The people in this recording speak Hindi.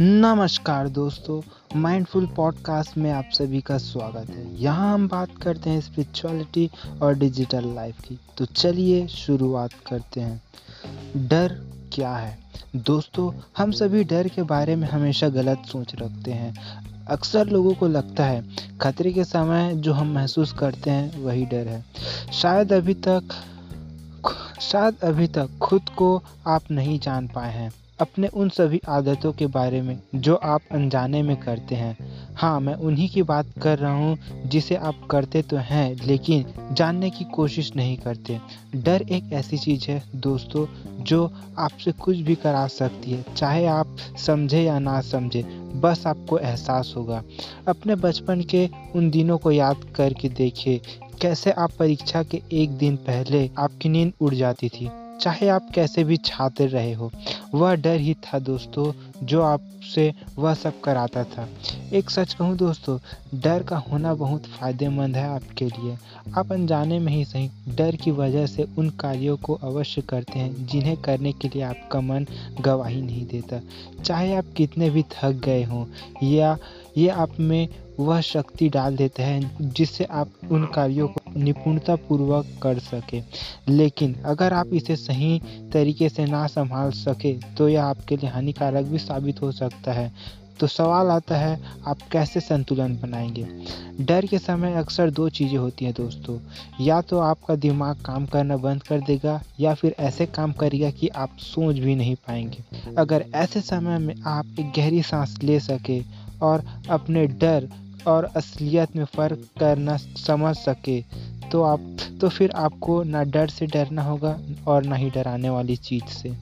नमस्कार दोस्तों माइंडफुल पॉडकास्ट में आप सभी का स्वागत है। यहाँ हम बात करते हैं स्पिरिचुअलिटी और डिजिटल लाइफ की। तो चलिए शुरुआत करते हैं। डर क्या है? दोस्तों, हम सभी डर के बारे में हमेशा गलत सोच रखते हैं। अक्सर लोगों को लगता है, खतरे के समय जो हम महसूस करते हैं, वही डर है। शायद अभी तक, शायद अभी तक खुद को आप नहीं जान पाए हैं। अपने उन सभी आदतों के बारे में, जो आप अनजाने में करते हैं। हाँ मैं उन्हीं की बात कर रहा हूँ, जिसे आप करते तो हैं, लेकिन जानने की कोशिश नहीं करते। डर एक ऐसी चीज़ है, दोस्तों, जो आपसे कुछ भी करा सकती है, चाहे आप समझे या ना समझे, बस आपको एहसास होगा। अपने बचपन के उन दिनों को याद करके देखिए, कैसे आप परीक्षा के एक दिन पहले आपकी नींद उड़ जाती थी। चाहे आप कैसे भी छात्र रहे हो, वह डर ही था दोस्तों, जो आपसे वह सब कराता था। एक सच कहूँ दोस्तों, डर का होना बहुत फ़ायदेमंद है आपके लिए। आप अनजाने में ही सही, डर की वजह से उन कार्यों को अवश्य करते हैं, जिन्हें करने के लिए आपका मन गवाही नहीं देता। चाहे आप कितने भी थक गए हों, या ये आप में वह शक्ति डाल देते हैं, जिससे आप उन कार्यों को निपुणतापूर्वक कर सके। लेकिन अगर आप इसे सही तरीके से ना संभाल सके तो यह आपके लिए हानिकारक भी साबित हो सकता है। तो सवाल आता है, आप कैसे संतुलन बनाएँगे? डर के समय अक्सर दो चीज़ें होती हैं दोस्तों। या तो आपका दिमाग काम करना बंद कर देगा, या फिर ऐसे काम करेगा कि आप सोच भी नहीं पाएँगे। अगर ऐसे समय में आप एक गहरी सांस ले सके और अपने डर और असलियत में फ़र्क करना समझ सके तो आप तो फिर आपको ना डर से डरना होगा और ना ही डराने वाली चीज़ से।